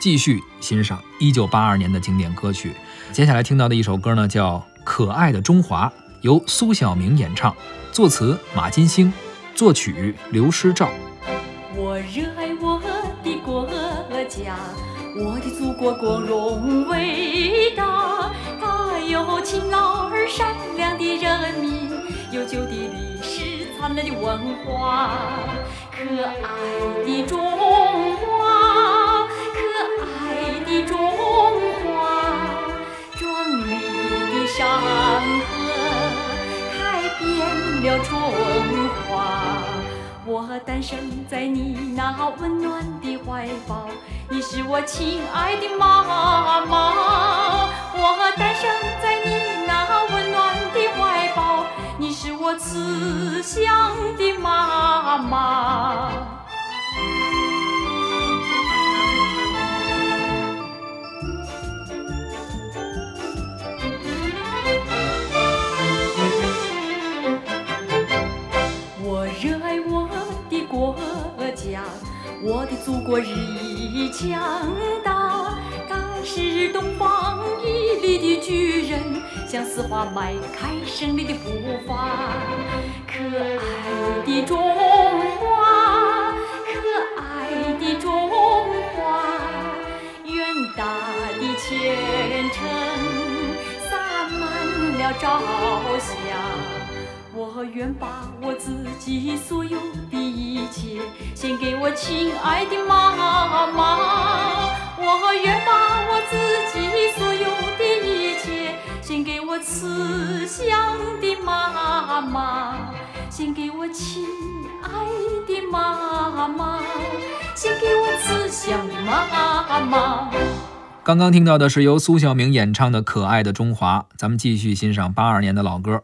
继续欣赏一九八二年的经典歌曲。接下来听到的一首歌呢，叫《可爱的中华》，由苏小明演唱，作词马金星，作曲刘诗照。我热爱我的国家，我的祖国光荣伟大，它有勤劳而善良的人民，悠久的历史，灿烂的文化，可爱的中春华。我诞生在你那温暖的怀抱，你是我亲爱的妈妈。我诞生在你那温暖的怀抱，你是我慈祥的妈妈。家，我的祖国日益强大。它是东方屹立的巨人，向四化迈开胜利的步伐。可爱的中华，可爱的中华，远大的前程洒满了朝霞。我愿把我自己所有切献给我亲爱的妈妈。我愿把我自己所有的一切献给我慈祥的妈妈，献给我亲爱的妈妈，献给我慈祥的妈妈。刚刚听到的是由苏小明演唱的《可爱的中华》，咱们继续欣赏八二年的老歌。